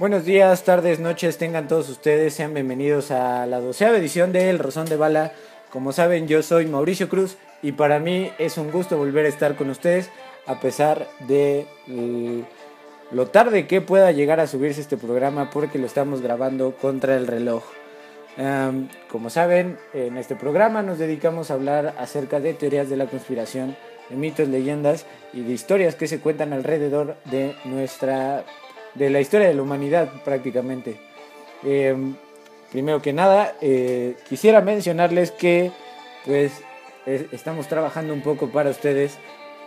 Buenos días, tardes, noches, tengan todos ustedes, sean bienvenidos a la doceava edición de El Rosón de Bala. Como saben, yo soy Mauricio Cruz y para mí es un gusto volver a estar con ustedes a pesar de eh, lo tarde que pueda llegar a subirse este programa porque lo estamos grabando contra el reloj. Como saben, en este programa nos dedicamos a hablar acerca de teorías de la conspiración, de mitos, leyendas y de historias que se cuentan alrededor de nuestra de la historia de la humanidad prácticamente. Em, primero que nada, eh, quisiera mencionarles que pues estamos trabajando un poco para ustedes.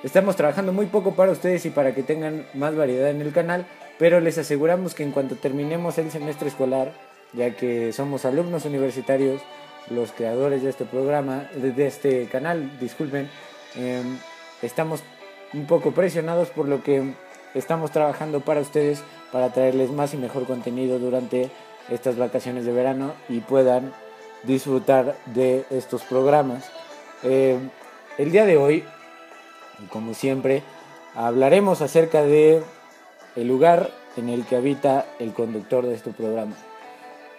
Estamos trabajando muy poco para ustedes y para que tengan más variedad en el canal, pero les aseguramos que en cuanto terminemos el semestre escolar, ya que somos alumnos universitarios, los creadores de este programa, de este canal, disculpen, em, estamos un poco presionados por lo que estamos trabajando para ustedes para traerles más y mejor contenido durante estas vacaciones de verano y puedan disfrutar de estos programas. Eh, el día de hoy, como siempre, hablaremos acerca de el lugar en el que habita el conductor de este programa.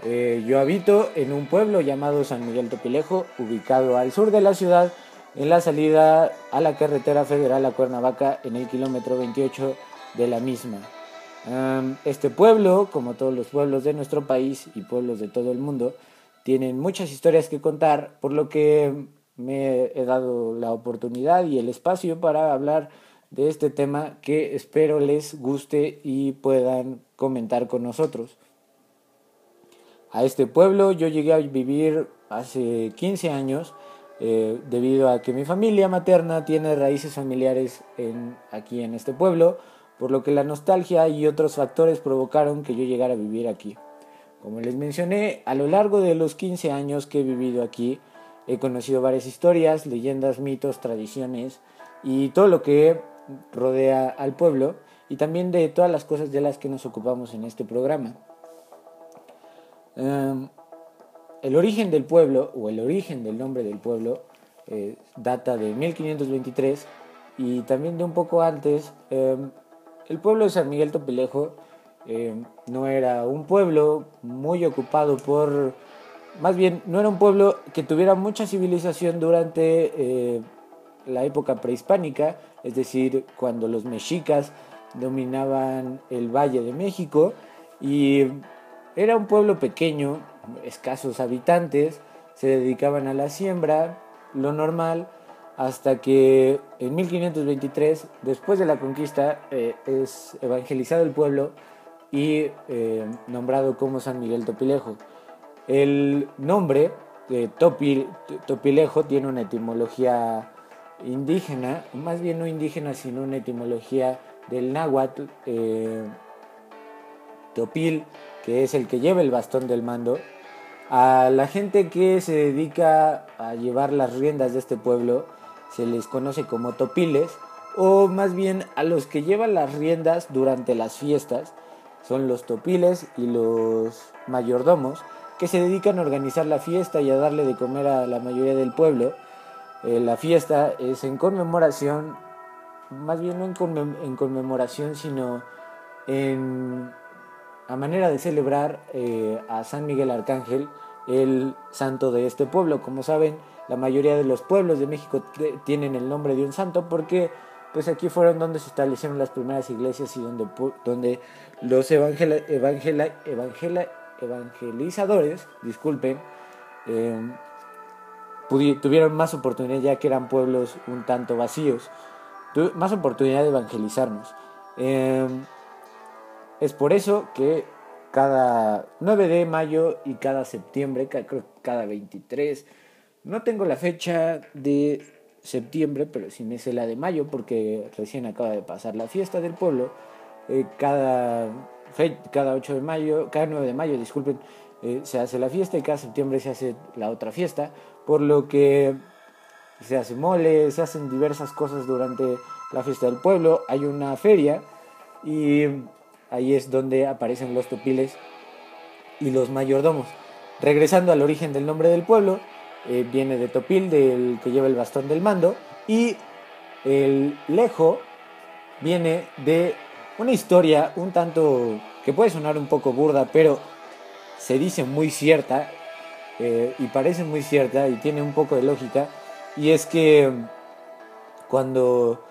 Eh, yo habito en un pueblo llamado San Miguel Topilejo, ubicado al sur de la ciudad, en la salida a la carretera federal a Cuernavaca, en el kilómetro 28 de la misma. este pueblo, como todos los pueblos de nuestro país y pueblos de todo el mundo, tienen muchas historias que contar, por lo que me he dado la oportunidad y el espacio para hablar de este tema que espero les guste y puedan comentar con nosotros. A este pueblo yo llegué a vivir hace 15 años eh, debido a que mi familia materna tiene raíces familiares aquí en este pueblo por lo que la nostalgia y otros factores provocaron que yo llegara a vivir aquí. Como les mencioné, a lo largo de los 15 años que he vivido aquí, he conocido varias historias, leyendas, mitos, tradiciones y todo lo que rodea al pueblo y también de todas las cosas de las que nos ocupamos en este programa. Em, el origen del pueblo, o el origen del nombre del pueblo, eh, data de 1523 y también de un poco antes, em, el pueblo de San Miguel Topilejo eh, no era un pueblo muy ocupado por, más bien, no era un pueblo que tuviera mucha civilización durante eh, la época prehispánica, es decir, cuando los mexicas dominaban el Valle de México y era un pueblo pequeño, escasos habitantes, se dedicaban a la siembra, lo normal, hasta que en 1523, después de la conquista, eh, es evangelizado el pueblo y eh, nombrado como San Miguel Topilejo. El nombre de Topilejo tiene una etimología indígena, más bien no indígena, sino una etimología del náhuatl, eh, Topil, que es el que lleva el bastón del mando. A la gente que se dedica a llevar las riendas de este pueblo, se les conoce como topiles, o más bien a los que llevan las riendas durante las fiestas, son los topiles y los mayordomos, que se dedican a organizar la fiesta y a darle de comer a la mayoría del pueblo. Eh, la fiesta es en conmemoración, más bien no en, conmemoración, sino en, a manera de celebrar eh, a San Miguel Arcángel, el santo de este pueblo. Como saben, la mayoría de los pueblos de México tienen el nombre de un santo porque pues aquí fueron donde se establecieron las primeras iglesias y donde, donde los evangela, evangelizadores, disculpen, em, tuvieron más oportunidad ya que eran pueblos un tanto vacíos, más oportunidad de evangelizarnos. Em, es por eso que cada 9 de mayo y cada septiembre, cada 23, no tengo la fecha de septiembre, pero sí me sé la de mayo porque recién acaba de pasar la fiesta del pueblo. Eh, cada, cada 8 de mayo, cada 9 de mayo, disculpen, eh, se hace la fiesta y cada septiembre se hace la otra fiesta, por lo que se hace mole, se hacen diversas cosas durante la fiesta del pueblo, hay una feria y ahí es donde aparecen los topiles y los mayordomos. Regresando al origen del nombre del pueblo, eh, viene de Topil, del que lleva el bastón del mando, y el Lejo viene de una historia un tanto que puede sonar un poco burda, pero se dice muy cierta eh, y parece muy cierta y tiene un poco de lógica, y es que cuando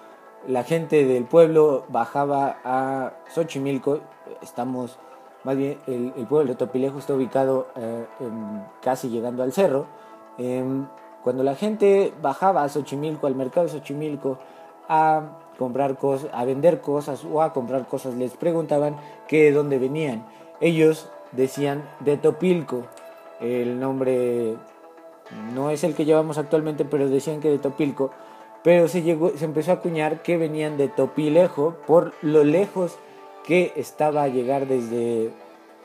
la gente del pueblo bajaba a Xochimilco, estamos, más bien, el, pueblo de Topilejo está ubicado eh, casi llegando al cerro, em, cuando la gente bajaba a Xochimilco, al mercado de Xochimilco, a comprar cosas, a vender cosas o a comprar cosas, les preguntaban que de dónde venían. Ellos decían de Topilco. El nombre no es el que llevamos actualmente, pero decían que de Topilco. Pero se, llegó, se empezó a acuñar que venían de Topilejo por lo lejos que estaba a llegar desde,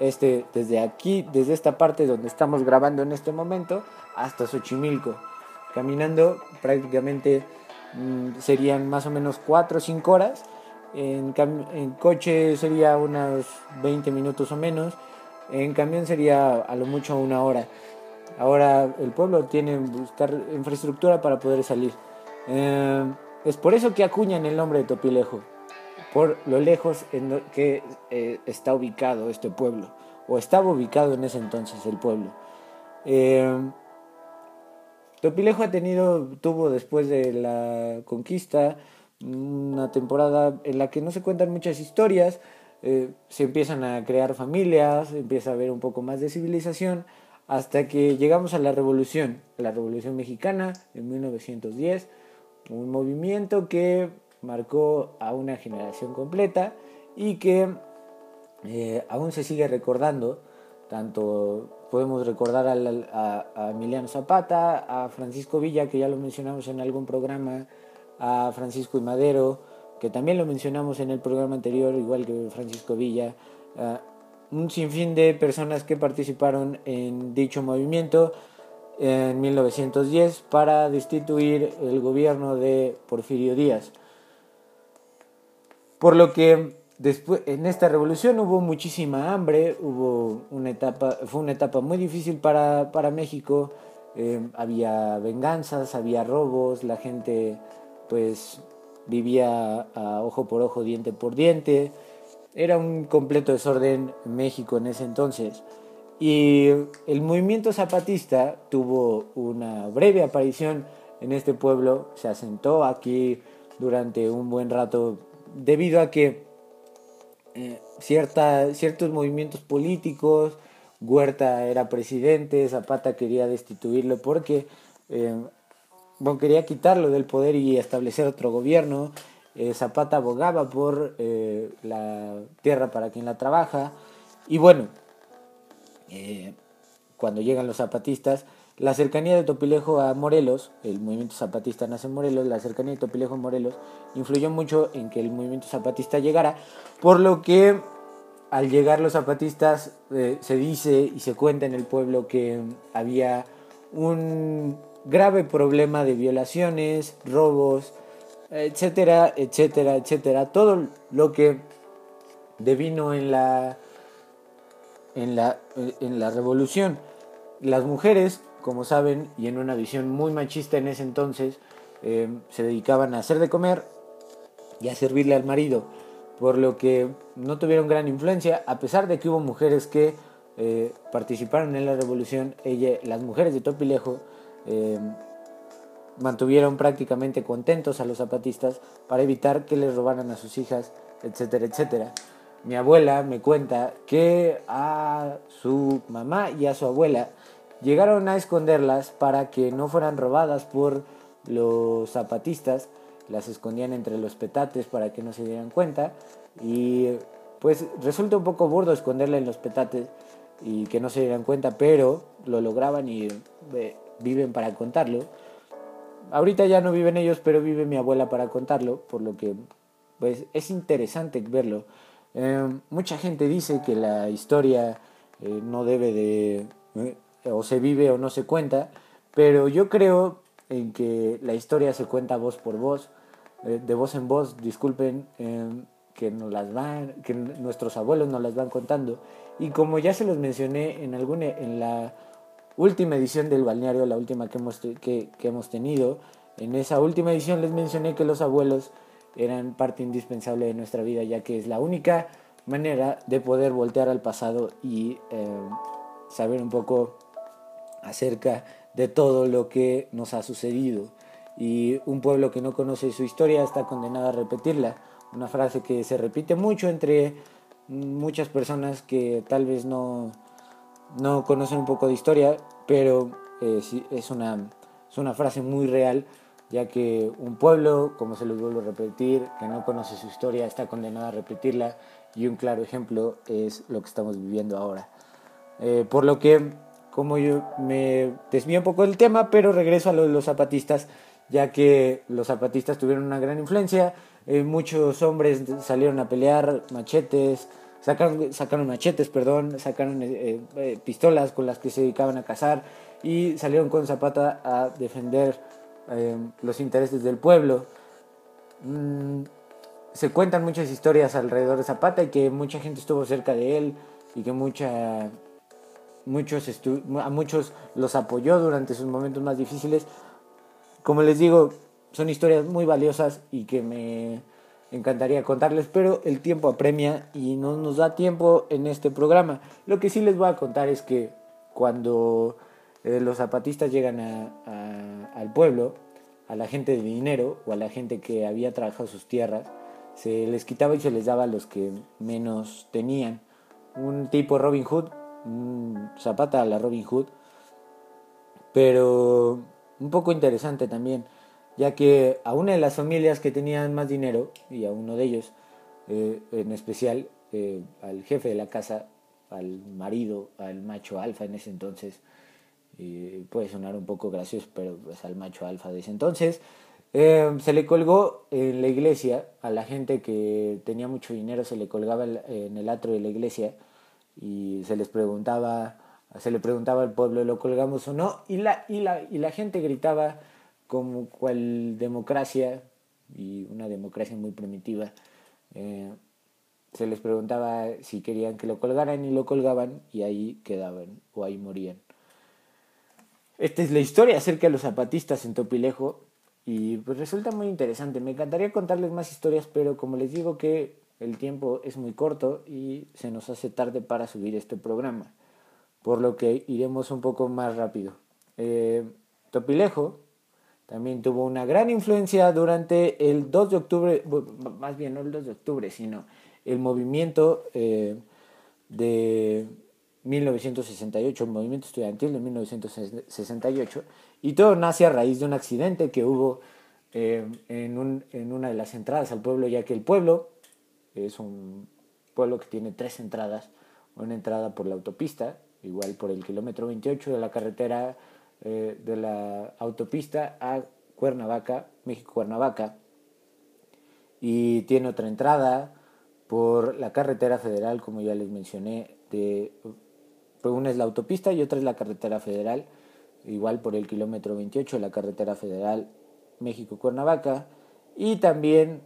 este, desde aquí, desde esta parte donde estamos grabando en este momento, hasta Xochimilco. Caminando prácticamente mm, serían más o menos 4 o 5 horas. En, coche sería unos 20 minutos o menos en camión sería a lo mucho una hora. Ahora el pueblo tiene que buscar infraestructura para poder salir. Eh, es por eso que acuñan el nombre de Topilejo, por lo lejos en que eh, está ubicado este pueblo, o estaba ubicado en ese entonces el pueblo. Eh, Topilejo ha tenido, tuvo después de la conquista una temporada en la que no se cuentan muchas historias, eh, se empiezan a crear familias, empieza a haber un poco más de civilización, hasta que llegamos a la revolución, la revolución mexicana en 1910, un movimiento que marcó a una generación completa y que eh, aún se sigue recordando, tanto podemos recordar a, Emiliano Zapata, a Francisco Villa, que ya lo mencionamos en algún programa, a Francisco y Madero, que también lo mencionamos en el programa anterior, igual que Francisco Villa, un sinfín de personas que participaron en dicho movimiento en 1910 para destituir el gobierno de Porfirio Díaz. Por lo que después en esta revolución hubo muchísima hambre, hubo una etapa, fue una etapa muy difícil para, para México, eh, había venganzas, había robos, la gente pues vivía ojo por ojo, diente por diente. Era un completo desorden en México en ese entonces. Y el movimiento zapatista tuvo una breve aparición en este pueblo, se asentó aquí durante un buen rato debido a que eh, cierta, ciertos movimientos políticos, Huerta era presidente, Zapata quería destituirlo porque eh, bueno, quería quitarlo del poder y establecer otro gobierno. Eh, Zapata abogaba por la tierra para quien la trabaja. Y bueno, cuando llegan los zapatistas, la cercanía de Topilejo a Morelos, el movimiento zapatista nace en Morelos, la cercanía de Topilejo a Morelos influyó mucho en que el movimiento zapatista llegara, por lo que al llegar los zapatistas se dice y se cuenta en el pueblo que había un grave problema de violaciones, robos, etcétera, etcétera, etcétera. Todo lo que devino en la, en la, en la revolución. Las mujeres, como saben, y en una visión muy machista en ese entonces, eh, se dedicaban a hacer de comer y a servirle al marido, por lo que no tuvieron gran influencia, a pesar de que hubo mujeres que eh, participaron en la revolución, ella, las mujeres de Topilejo, eh, mantuvieron prácticamente contentos a los zapatistas para evitar que les robaran a sus hijas, etcétera, etcétera. Mi abuela me cuenta que a su mamá y a su abuela llegaron a esconderlas para que no fueran robadas por los zapatistas, las escondían entre los petates para que no se dieran cuenta y pues resulta un poco burdo esconderla en los petates y que no se dieran cuenta, pero lo lograban y eh, viven para contarlo. Ahorita ya no viven ellos, pero vive mi abuela para contarlo, por lo que pues es interesante verlo. Eh, mucha gente dice que la historia eh, no debe de o se vive o no se cuenta, pero yo creo en que la historia se cuenta voz por voz, de voz en voz, disculpen, que nos las van, que nuestros abuelos nos las van contando. Y como ya se los mencioné en alguna en la última edición del balneario, la última que hemos, que, hemos tenido. En esa última edición les mencioné que los abuelos eran parte indispensable de nuestra vida, ya que es la única manera de poder voltear al pasado y eh, saber un poco acerca de todo lo que nos ha sucedido. Y un pueblo que no conoce su historia está condenado a repetirla. Una frase que se repite mucho entre muchas personas que tal vez no, no conocen un poco de historia, pero eh, es, una, es una frase muy real, ya que un pueblo, como se los vuelvo a repetir, que no conoce su historia, está condenado a repetirla, y un claro ejemplo es lo que estamos viviendo ahora. Eh, por lo que, como yo me desvío un poco del tema, pero regreso a lo de los zapatistas, ya que los zapatistas tuvieron una gran influencia, eh, muchos hombres salieron a pelear, machetes, sacaron, sacaron machetes, perdón, sacaron eh, pistolas con las que se dedicaban a cazar y salieron con Zapata a defender los intereses del pueblo. Mm, se cuentan muchas historias alrededor de Zapata y que mucha gente estuvo cerca de él y que mucha, muchos a muchos los apoyó durante sus momentos más difíciles. Como les digo, son historias muy valiosas y que me encantaría contarles, pero el tiempo apremia y no nos da tiempo en este programa. Lo que sí les voy a contar es que cuando eh, los zapatistas llegan al pueblo, a la gente de dinero o a la gente que había trabajado sus tierras, se les quitaba y se les daba a los que menos tenían. Un tipo Robin Hood, Zapata a la Robin Hood, pero un poco interesante también, ya que a una de las familias que tenían más dinero, y a uno de ellos eh, en especial, eh, al jefe de la casa, al marido, al macho alfa en ese entonces, puede sonar un poco gracioso, pero pues al macho alfa de ese entonces, eh, se le colgó en la iglesia, a la gente que tenía mucho dinero se le colgaba en el atrio de la iglesia y se les preguntaba, se le preguntaba al pueblo, ¿lo colgamos o no? Y la, y la, y la gente gritaba como cual democracia, y una democracia muy primitiva, eh, se les preguntaba si querían que lo colgaran y lo colgaban y ahí quedaban o ahí morían. Esta es la historia acerca de los zapatistas en Topilejo. Y pues resulta muy interesante. Me encantaría contarles más historias, pero como les digo que el tiempo es muy corto y se nos hace tarde para subir este programa. Por lo que iremos un poco más rápido. Eh, Topilejo también tuvo una gran influencia durante el 2 de octubre, más bien no el 2 de octubre, sino el movimiento eh, de 1968, el movimiento estudiantil de 1968, y todo nace a raíz de un accidente que hubo eh, en, un, en, una de las entradas al pueblo, ya que el pueblo es un pueblo que tiene tres entradas, una entrada por la autopista, igual por el kilómetro 28 de la carretera eh, de la autopista a Cuernavaca, México-Cuernavaca, y tiene otra entrada por la carretera federal, como ya les mencioné, de, una es la autopista y otra es la carretera federal igual por el kilómetro 28 de la carretera federal México-Cuernavaca, y también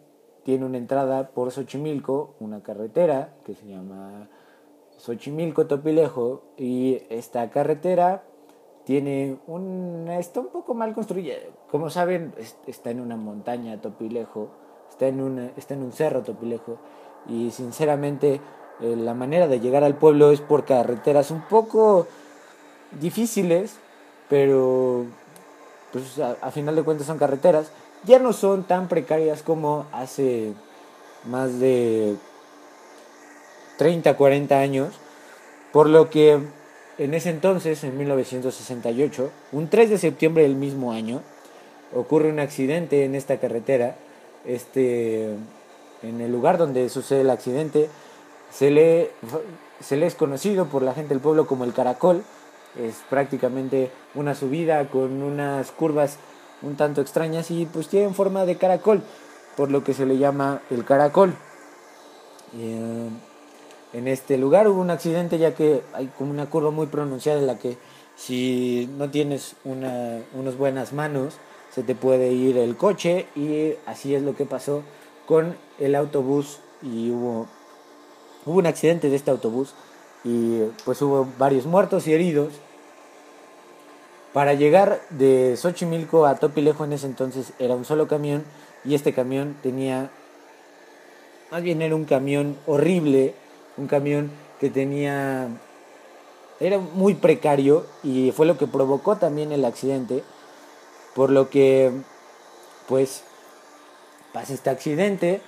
tiene una entrada por Xochimilco, una carretera que se llama Xochimilco-Topilejo, y esta carretera tiene un está un poco mal construida. Como saben, está en una montaña Topilejo, está en, una, está en un cerro Topilejo, y sinceramente eh, la manera de llegar al pueblo es por carreteras un poco difíciles, pero pues a, final de cuentas son carreteras, ya no son tan precarias como hace más de 30, 40 años, por lo que en ese entonces, en 1968, un 3 de septiembre del mismo año, ocurre un accidente en esta carretera, este, en el lugar donde sucede el accidente, se le, se le es conocido por la gente del pueblo como el Caracol, es prácticamente una subida con unas curvas un tanto extrañas y pues tiene forma de caracol, por lo que se le llama el caracol. Eh, en este lugar hubo un accidente ya que hay como una curva muy pronunciada en la que si no tienes una, unas buenas manos se te puede ir el coche y así es lo que pasó con el autobús y hubo, hubo un accidente de este autobús y pues hubo varios muertos y heridos. Para llegar de Xochimilco a Topilejo en ese entonces era un solo camión y este camión tenía, más bien era un camión horrible un camión que tenía era muy precario y fue lo que provocó también el accidente, por lo que pues pasa este accidente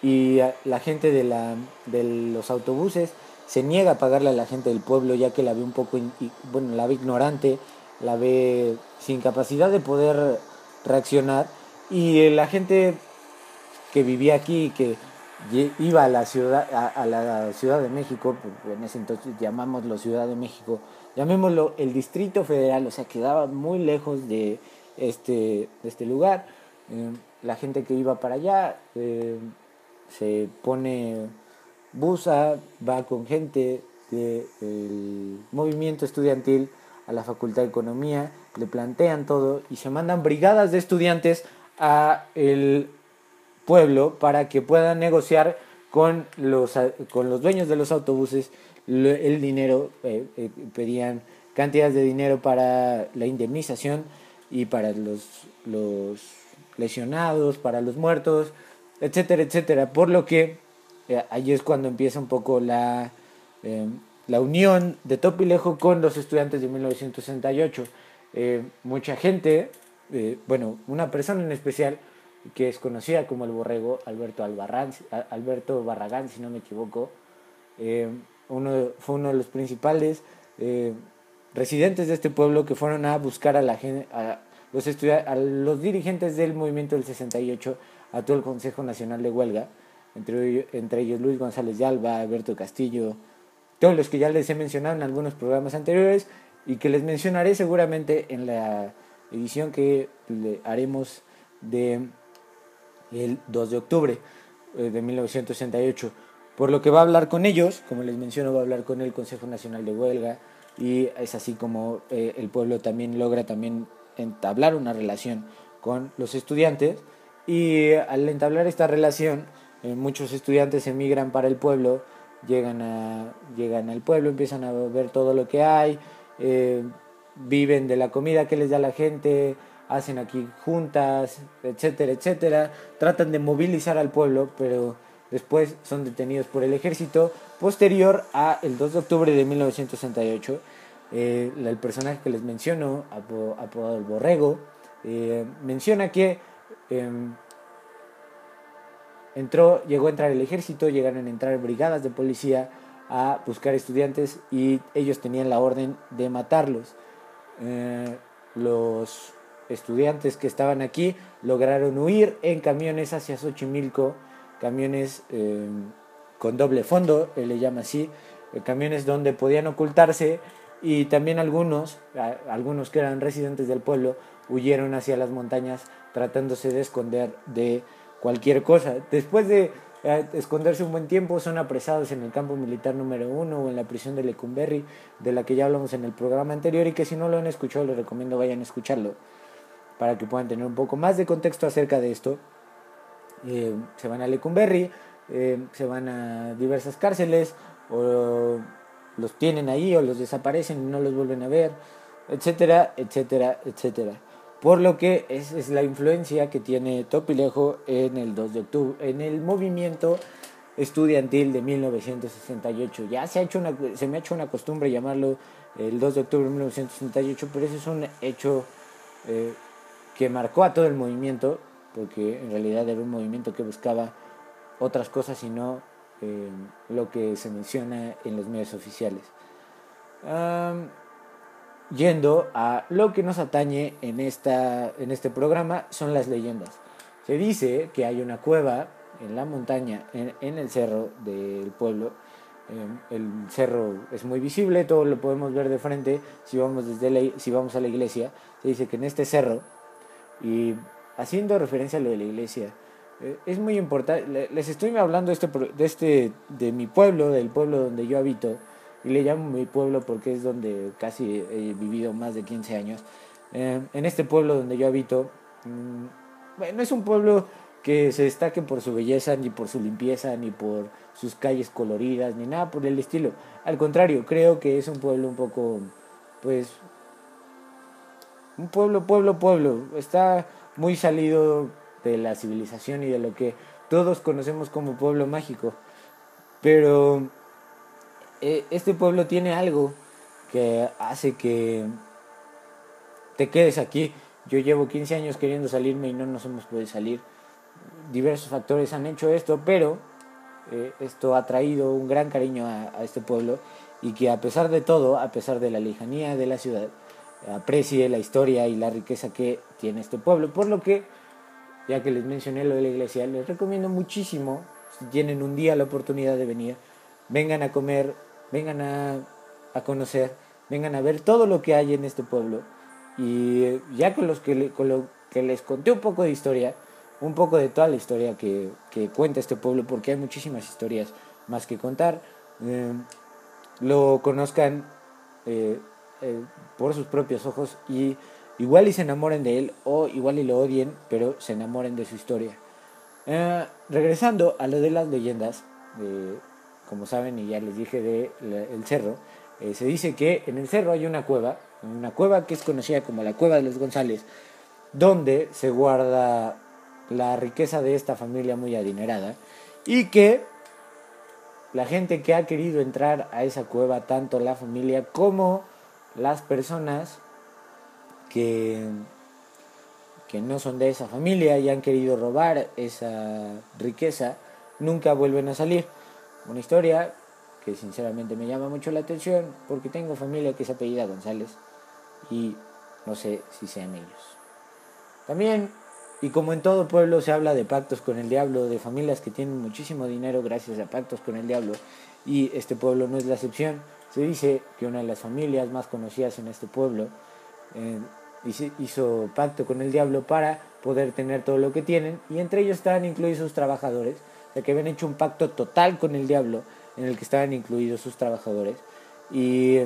y la gente de, la, de los autobuses se niega a pagarle a la gente del pueblo ya que la ve un poco, bueno, la ve ignorante, la ve sin capacidad de poder reaccionar y la gente que vivía aquí, que iba a la ciudad, a, la Ciudad de México, pues, en ese entonces llamámoslo Ciudad de México, llamémoslo el Distrito Federal, o sea, quedaba muy lejos de este, de este lugar. Eh, la gente que iba para allá eh, se pone busa, va con gente del movimiento estudiantil a la Facultad de Economía, le plantean todo y se mandan brigadas de estudiantes a el pueblo para que puedan negociar con los, con los dueños de los autobuses el dinero, eh, eh, pedían cantidades de dinero para la indemnización y para los, los lesionados, para los muertos, etcétera, etcétera. Por lo que eh, ahí es cuando empieza un poco la, la unión de Topilejo con los estudiantes de 1968. mucha gente, bueno, una persona en especial, que es conocida como el borrego, Alberto, Albarrán, Alberto Barragán, si no me equivoco, eh, uno, fue uno de los principales eh, residentes de este pueblo que fueron a buscar a, la, a, los a los dirigentes del movimiento del 68, a todo el Consejo Nacional de Huelga, entre, entre ellos Luis González de Alba, Alberto Castillo, todos los que ya les he mencionado en algunos programas anteriores y que les mencionaré seguramente en la edición que haremos de el 2 de octubre eh, de 1968. Por lo que va a hablar con ellos, como les menciono, va a hablar con el Consejo Nacional de Huelga y es así como eh, el pueblo también logra también entablar una relación con los estudiantes y al entablar esta relación eh, muchos estudiantes emigran para el pueblo, llegan, a, llegan al pueblo, empiezan a ver todo lo que hay, viven de la comida que les da la gente, hacen aquí juntas, etcétera, etcétera, tratan de movilizar al pueblo, pero después son detenidos por el ejército. Posterior a el 2 de octubre de 1968, eh, el personaje que les menciono, apodado el Borrego, eh, menciona que em, entró, llegó a entrar el ejército, llegaron a entrar brigadas de policía a buscar estudiantes y ellos tenían la orden de matarlos. Eh, los estudiantes que estaban aquí lograron huir en camiones hacia Xochimilco, camiones eh, con doble fondo, le llama así, eh, camiones donde podían ocultarse y también algunos, algunos que eran residentes del pueblo, huyeron hacia las montañas tratándose de esconder de cualquier cosa. Después de eh, esconderse un buen tiempo, son apresados en el campo militar número uno o en la prisión de Lecumberri, de la que ya hablamos en el programa anterior y que si no lo han escuchado les recomiendo vayan a escucharlo para que puedan tener un poco más de contexto acerca de esto. Eh, se van a Lecumberri, eh, se van a diversas cárceles, o los tienen ahí, o los desaparecen y no los vuelven a ver, etcétera, etcétera, etcétera. Por lo que es, es la influencia que tiene Topilejo en el 2 de octubre, en el movimiento estudiantil de 1968. Ya se, ha hecho una, se me ha hecho una costumbre llamarlo el 2 de octubre de 1968, pero eso es un hecho eh, que marcó a todo el movimiento, porque en realidad era un movimiento que buscaba otras cosas y no eh, lo que se menciona en los medios oficiales. Yendo a lo que nos atañe en, esta, en este programa son las leyendas. Se dice que hay una cueva en la montaña, en, el cerro del pueblo. Eh, el cerro es muy visible, todo lo podemos ver de frente si vamos, desde si vamos a la iglesia. Se dice que en este cerro y haciendo referencia a lo de la iglesia, eh, es muy importante, les estoy hablando de este, de este, de mi pueblo, del pueblo donde yo habito, y le llamo mi pueblo porque es donde casi he vivido más de 15 años. Eh, en este pueblo donde yo habito, mm, bueno, es un pueblo que se destaque por su belleza, ni por su limpieza, ni por sus calles coloridas, ni nada por el estilo. Al contrario, creo que es un pueblo un poco, pues, un pueblo, pueblo, pueblo. Está muy salido de la civilización y de lo que todos conocemos como pueblo mágico. Pero eh, este pueblo tiene algo que hace que te quedes aquí. Yo llevo 15 años queriendo salirme y no nos hemos podido salir. Diversos factores han hecho esto, pero eh, esto ha traído un gran cariño a, este pueblo y que a pesar de todo, a pesar de la lejanía de la ciudad, aprecie la historia y la riqueza que tiene este pueblo. Por lo que, ya que les mencioné lo de la iglesia, les recomiendo muchísimo, si tienen un día la oportunidad de venir, vengan a comer, vengan a, a conocer, vengan a ver todo lo que hay en este pueblo. Y ya con, los que, con lo que les conté un poco de historia, un poco de toda la historia que, que cuenta este pueblo, porque hay muchísimas historias más que contar, eh, lo conozcan eh, eh, por sus propios ojos y igual y se enamoren de él o igual y lo odien, pero se enamoren de su historia. regresando a lo de las leyendas, como saben y ya les dije de el cerro, se dice que en el cerro hay una cueva, una cueva que es conocida como la cueva de los González, donde se guarda la riqueza de esta familia muy adinerada y que la gente que ha querido entrar a esa cueva, tanto la familia como las personas que, que no son de esa familia y han querido robar esa riqueza, nunca vuelven a salir. Una historia que sinceramente me llama mucho la atención porque tengo familia que es apellida González y no sé si sean ellos. También y como en todo pueblo se habla de pactos con el diablo, de familias que tienen muchísimo dinero gracias a pactos con el diablo, y este pueblo no es la excepción, se dice que una de las familias más conocidas en este pueblo eh, hizo pacto con el diablo para poder tener todo lo que tienen, y entre ellos estaban incluidos sus trabajadores, ya que habían hecho un pacto total con el diablo en el que estaban incluidos sus trabajadores, y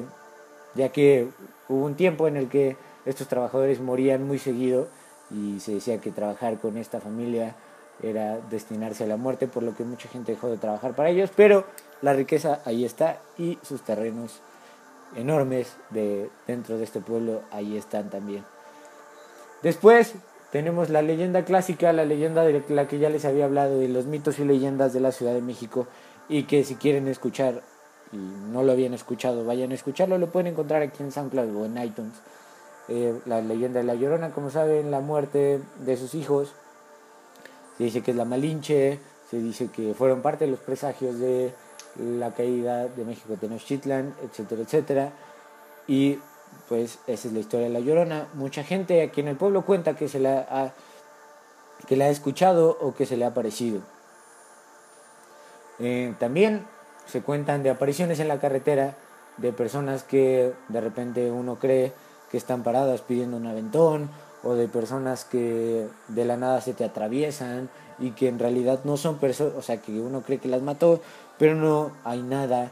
ya que hubo un tiempo en el que estos trabajadores morían muy seguido, y se decía que trabajar con esta familia era destinarse a la muerte, por lo que mucha gente dejó de trabajar para ellos, pero la riqueza ahí está y sus terrenos enormes de, dentro de este pueblo ahí están también. Después tenemos la leyenda clásica, la leyenda de la que ya les había hablado, de los mitos y leyendas de la Ciudad de México, y que si quieren escuchar y no lo habían escuchado, vayan a escucharlo, lo pueden encontrar aquí en SoundCloud o en iTunes. Eh, la leyenda de la Llorona, como saben, la muerte de sus hijos. Se dice que es la Malinche, se dice que fueron parte de los presagios de la caída de México Tenochtitlan, etcétera, etcétera. Y pues esa es la historia de la Llorona. Mucha gente aquí en el pueblo cuenta que se la ha, que la ha escuchado o que se le ha aparecido. Eh, también se cuentan de apariciones en la carretera de personas que de repente uno cree que están paradas pidiendo un aventón o de personas que de la nada se te atraviesan y que en realidad no son personas, o sea, que uno cree que las mató, pero no hay nada.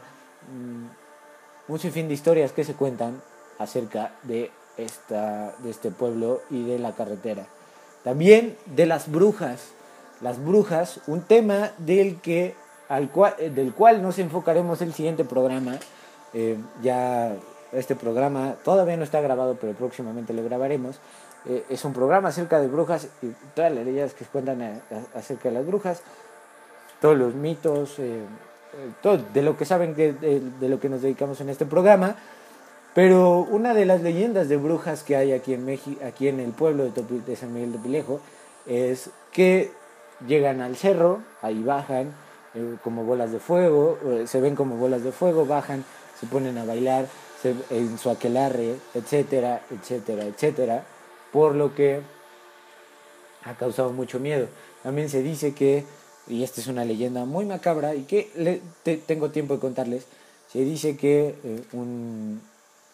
Mm, un sinfín de historias que se cuentan acerca de, esta, de este pueblo y de la carretera. También de las brujas. Las brujas, un tema del, que, al cual, del cual nos enfocaremos el siguiente programa. Eh, ya este programa todavía no está grabado, pero próximamente lo grabaremos. Eh, es un programa acerca de brujas y todas las leyendas que cuentan acerca de las brujas, todos los mitos, eh, eh, todo, de lo que saben de, de, lo que nos dedicamos en este programa. Pero una de las leyendas de brujas que hay aquí en México, aquí en el pueblo de, de San Miguel de Pilejo, es que llegan al cerro, ahí bajan como bolas de fuego, se ven como bolas de fuego, bajan, se ponen a bailar, en su aquelarre, etcétera, etcétera, etcétera, por lo que ha causado mucho miedo. También se dice que, y esta es una leyenda muy macabra y que le, tengo tiempo de contarles, se dice que eh, un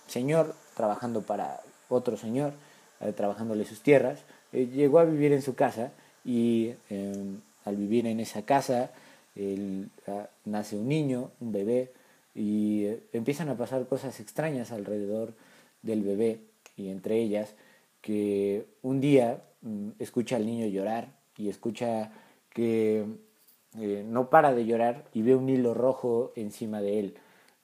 señor trabajando para otro señor, eh, trabajándole sus tierras, eh, llegó a vivir en su casa y al vivir en esa casa ah, nace un niño, un bebé, y eh, empiezan a pasar cosas extrañas alrededor del bebé y entre ellas que un día mm, escucha al niño llorar y escucha que eh, no para de llorar y ve un hilo rojo encima de él.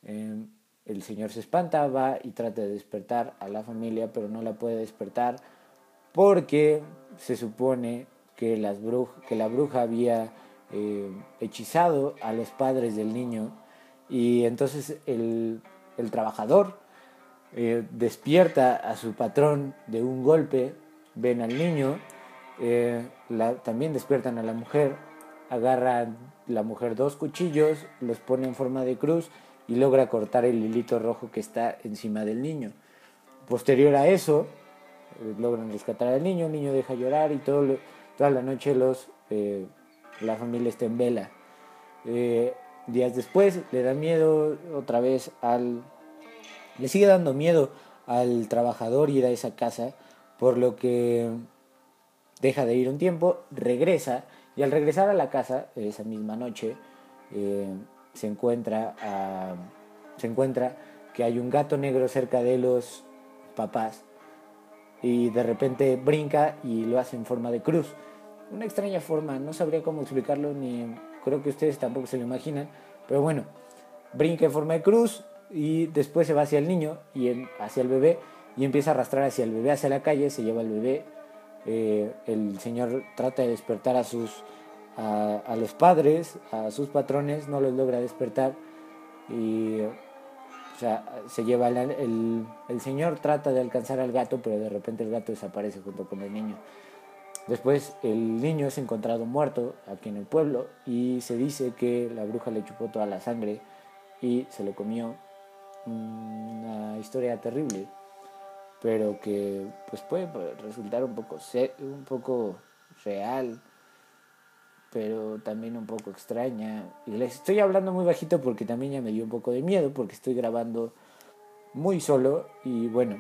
Em, el señor se espanta, va y trata de despertar a la familia, pero no la puede despertar porque se supone que, las que la bruja había eh, hechizado a los padres del niño. Y entonces el, el trabajador eh, despierta a su patrón de un golpe, ven al niño, eh, también despiertan a la mujer, agarra la mujer dos cuchillos, los pone en forma de cruz y logra cortar el hilito rojo que está encima del niño. Posterior a eso, eh, logran rescatar al niño, el niño deja llorar y todo, toda la noche los, eh, la familia está en vela. Eh, días después le da miedo otra vez al... Le sigue dando miedo al trabajador ir a esa casa, por lo que deja de ir un tiempo, regresa y al regresar a la casa esa misma noche se, encuentra, se encuentra que hay un gato negro cerca de los papás y de repente brinca y lo hace en forma de cruz. Una extraña forma, no sabría cómo explicarlo ni creo que ustedes tampoco se lo imaginan, pero bueno, brinca en forma de cruz y después se va hacia el niño y hacia el bebé y empieza a arrastrar hacia el bebé hacia la calle, se lleva al bebé, eh, el señor trata de despertar a sus a, los padres, a sus patrones, no los logra despertar y o sea, se lleva el, el, señor trata de alcanzar al gato, pero de repente el gato desaparece junto con el niño. Después el niño es encontrado muerto aquí en el pueblo y se dice que la bruja le chupó toda la sangre y se lo comió. Una historia terrible, pero que pues puede resultar un poco, un poco real pero también un poco extraña. Y les estoy hablando muy bajito porque también ya me dio un poco de miedo porque estoy grabando muy solo y bueno,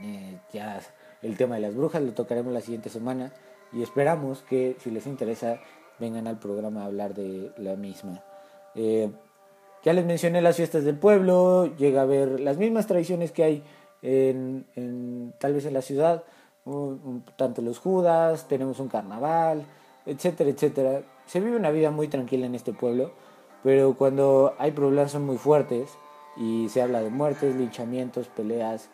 eh, ya el tema de las brujas lo tocaremos la siguiente semana y esperamos que si les interesa vengan al programa a hablar de la misma. Eh, ya les mencioné las fiestas del pueblo, llega a ver las mismas tradiciones que hay en, tal vez en la ciudad, tanto los judas, tenemos un carnaval, etcétera, etcétera. Se vive una vida muy tranquila en este pueblo, pero cuando hay problemas son muy fuertes y se habla de muertes, linchamientos, peleas,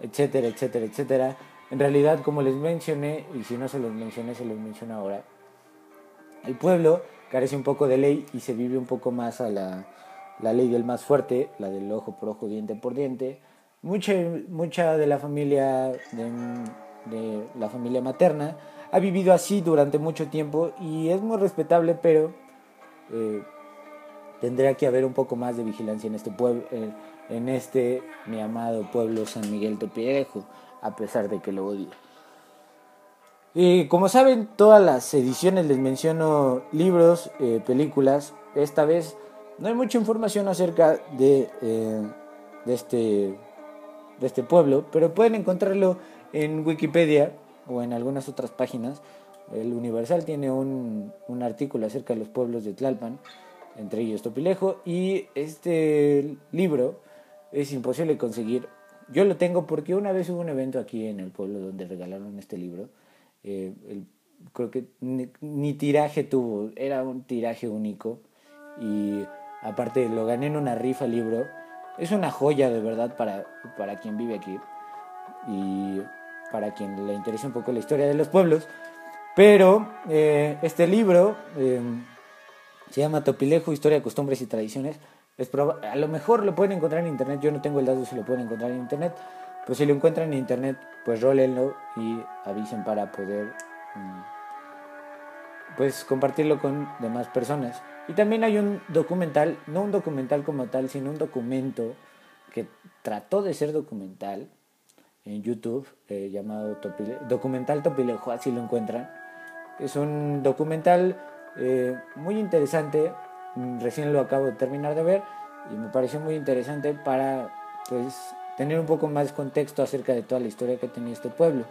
etcétera, etcétera, etcétera. En realidad, como les mencioné, y si no se los mencioné, se los menciono ahora, el pueblo carece un poco de ley y se vive un poco más a la, la ley del más fuerte, la del ojo por ojo, diente por diente. Mucha, mucha de la familia de, de la familia materna ha vivido así durante mucho tiempo y es muy respetable, pero eh, tendría que haber un poco más de vigilancia en este pueblo, eh, en este mi amado pueblo San Miguel Topirejo, a pesar de que lo odio. Y como saben, todas las ediciones les menciono libros, eh, películas. Esta vez no hay mucha información acerca de, de, este, de este pueblo, pero pueden encontrarlo en Wikipedia o en algunas otras páginas. El Universal tiene un, un artículo acerca de los pueblos de Tlalpan, entre ellos Topilejo, y este libro es imposible conseguir. Yo lo tengo porque una vez hubo un evento aquí en el pueblo donde regalaron este libro. Eh, creo que ni, tiraje tuvo, era un tiraje único y aparte lo gané en una rifa libro. Es una joya de verdad para, para quien vive aquí. Para quien le interese un poco la historia de los pueblos. Pero eh, este libro eh, se llama Topilejo, Historia, Costumbres y Tradiciones. Es a lo mejor lo pueden encontrar en internet, yo no tengo el dato si lo pueden encontrar en internet, pero si lo encuentran en internet, pues rólenlo y avisen para poder mm, pues compartirlo con demás personas. Y también hay un documental, no un documental como tal, sino un documento que trató de ser documental, en YouTube eh, llamado Documental Topilejo, así lo encuentran. Es un documental eh, muy interesante, mm, recién lo acabo de terminar de ver y me pareció muy interesante para pues tener un poco más contexto acerca de toda la historia que tenía este pueblo.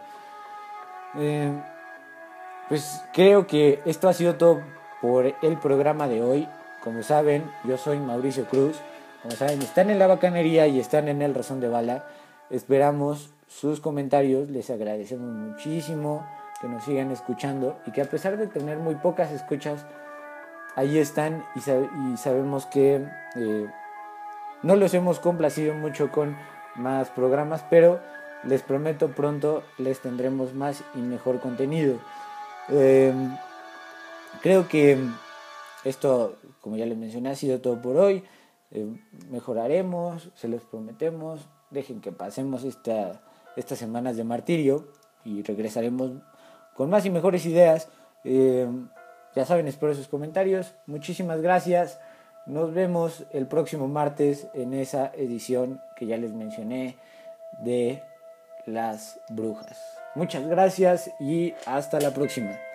Eh, pues creo que esto ha sido todo por el programa de hoy. Como saben, yo soy Mauricio Cruz. Como saben, están en la bacanería y están en el Razón de Bala. Esperamos sus comentarios, les agradecemos muchísimo que nos sigan escuchando y que a pesar de tener muy pocas escuchas, ahí están y, sabemos que eh, no los hemos complacido mucho con más programas, pero les prometo pronto les tendremos más y mejor contenido. Em, creo que esto, como ya les mencioné, ha sido todo por hoy. Eh, mejoraremos, se los prometemos. Dejen que pasemos esta, estas semanas de martirio y regresaremos con más y mejores ideas. Eh, ya saben, espero sus comentarios. Muchísimas gracias. Nos vemos el próximo martes en esa edición que ya les mencioné de las brujas. Muchas gracias y hasta la próxima.